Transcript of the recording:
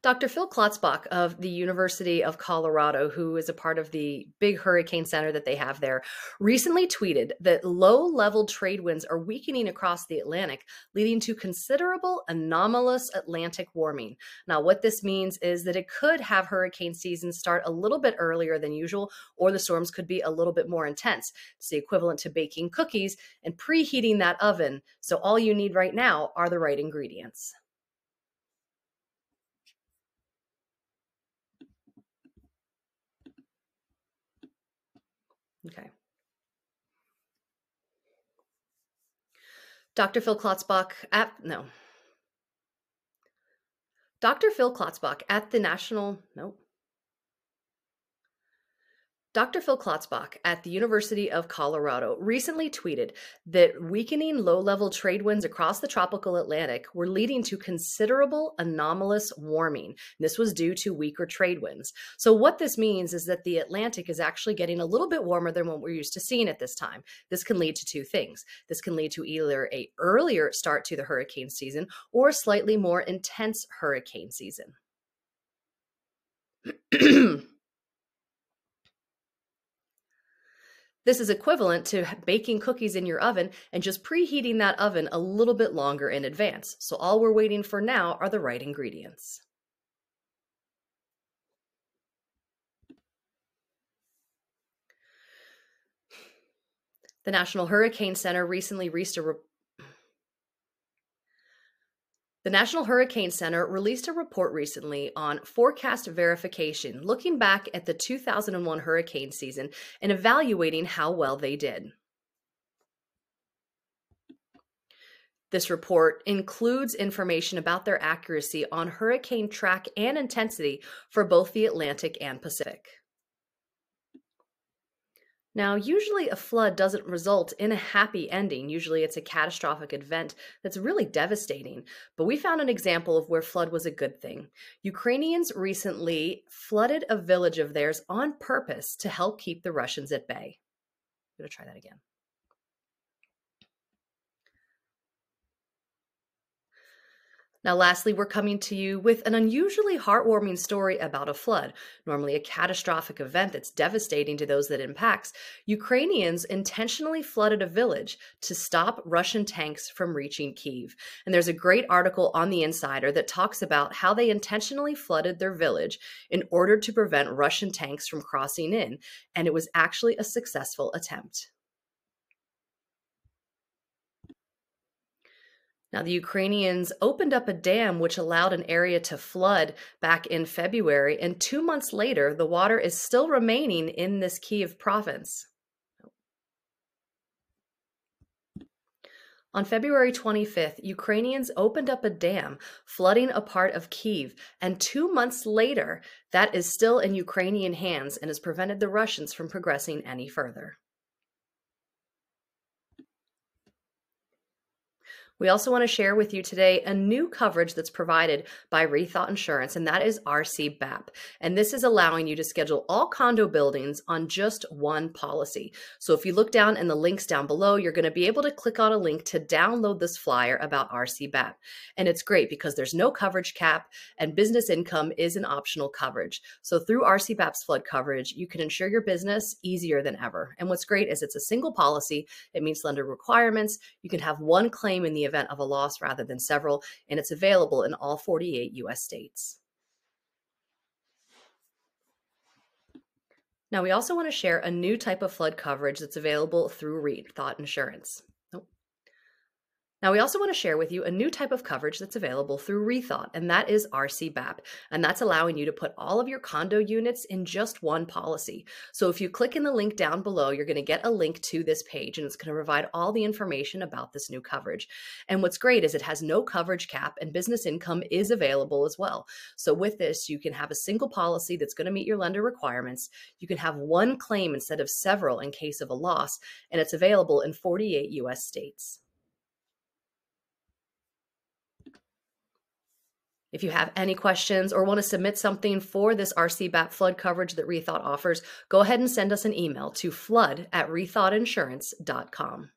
Dr. Phil Klotzbach of the University of Colorado, who is a part of the big hurricane center that they have there, recently tweeted that low level trade winds are weakening across the Atlantic, leading to considerable anomalous Atlantic warming. Now, what this means is that it could have hurricane season start a little bit earlier than usual, or the storms could be a little bit more intense. It's the equivalent to baking cookies and preheating that oven. So, all you need right now are the right ingredients. Okay. Dr. Phil Klotzbach at, no. Dr. Phil Klotzbach at the National, nope. Dr. Phil Klotzbach at the University of Colorado recently tweeted that weakening low level trade winds across the tropical Atlantic were leading to considerable anomalous warming. This was due to weaker trade winds. So, what this means is that the Atlantic is actually getting a little bit warmer than what we're used to seeing at this time. This can lead to two things. This can lead to either a earlier start to the hurricane season or a slightly more intense hurricane season. This is equivalent to baking cookies in your oven and just preheating that oven a little bit longer in advance. So all we're waiting for now are the right ingredients. The National Hurricane Center recently a, the National Hurricane Center released a report recently on forecast verification, looking back at the 2001 hurricane season and evaluating how well they did. This report includes information about their accuracy on hurricane track and intensity for both the Atlantic and Pacific. Now, usually a flood doesn't result in a happy ending. Usually it's a catastrophic event that's really devastating. But we found an example of where flood was a good thing. Ukrainians recently flooded a village of theirs on purpose to help keep the Russians at bay. I'm going to try that again. Now, lastly, we're coming to you with an unusually heartwarming story about a flood, normally a catastrophic event that's devastating to those that impacts. Ukrainians intentionally flooded a village to stop Russian tanks from reaching Kiev. And there's a great article on the Insider that talks about how they intentionally flooded their village in order to prevent Russian tanks from crossing in. And it was actually a successful attempt. Now, the Ukrainians opened up a dam which allowed an area to flood back in February, and two months later, the water is still remaining in this Kiev province. On February 25th, Ukrainians opened up a dam, flooding a part of Kiev, and two months later, that is still in Ukrainian hands and has prevented the Russians from progressing any further. We also want to share with you today a new coverage that's provided by Rethought Insurance, and that is RC BAP. And this is allowing you to schedule all condo buildings on just one policy. So if you look down in the links down below, you're going to be able to click on a link to download this flyer about RC BAP. And it's great because there's no coverage cap and business income is an optional coverage. So through RC BAP's flood coverage, you can insure your business easier than ever. And what's great is it's a single policy. It meets lender requirements. You can have one claim in the event of a loss rather than several, and it's available in all 48 US states. Now, we also want to share a new type of flood coverage that's available through Rethought Insurance. Now, we also want to share with you a new type of coverage that's available through Rethought, and that is RCBAP. And that's allowing you to put all of your condo units in just one policy. So if you click in the link down below, you're going to get a link to this page, and it's going to provide all the information about this new coverage. And what's great is it has no coverage cap, and business income is available as well. So with this, you can have a single policy that's going to meet your lender requirements. You can have one claim instead of several in case of a loss, and it's available in 48 US states. If you have any questions or want to submit something for this RCBAP flood coverage that Rethought offers, go ahead and send us an email to flood at rethoughtinsurance.com.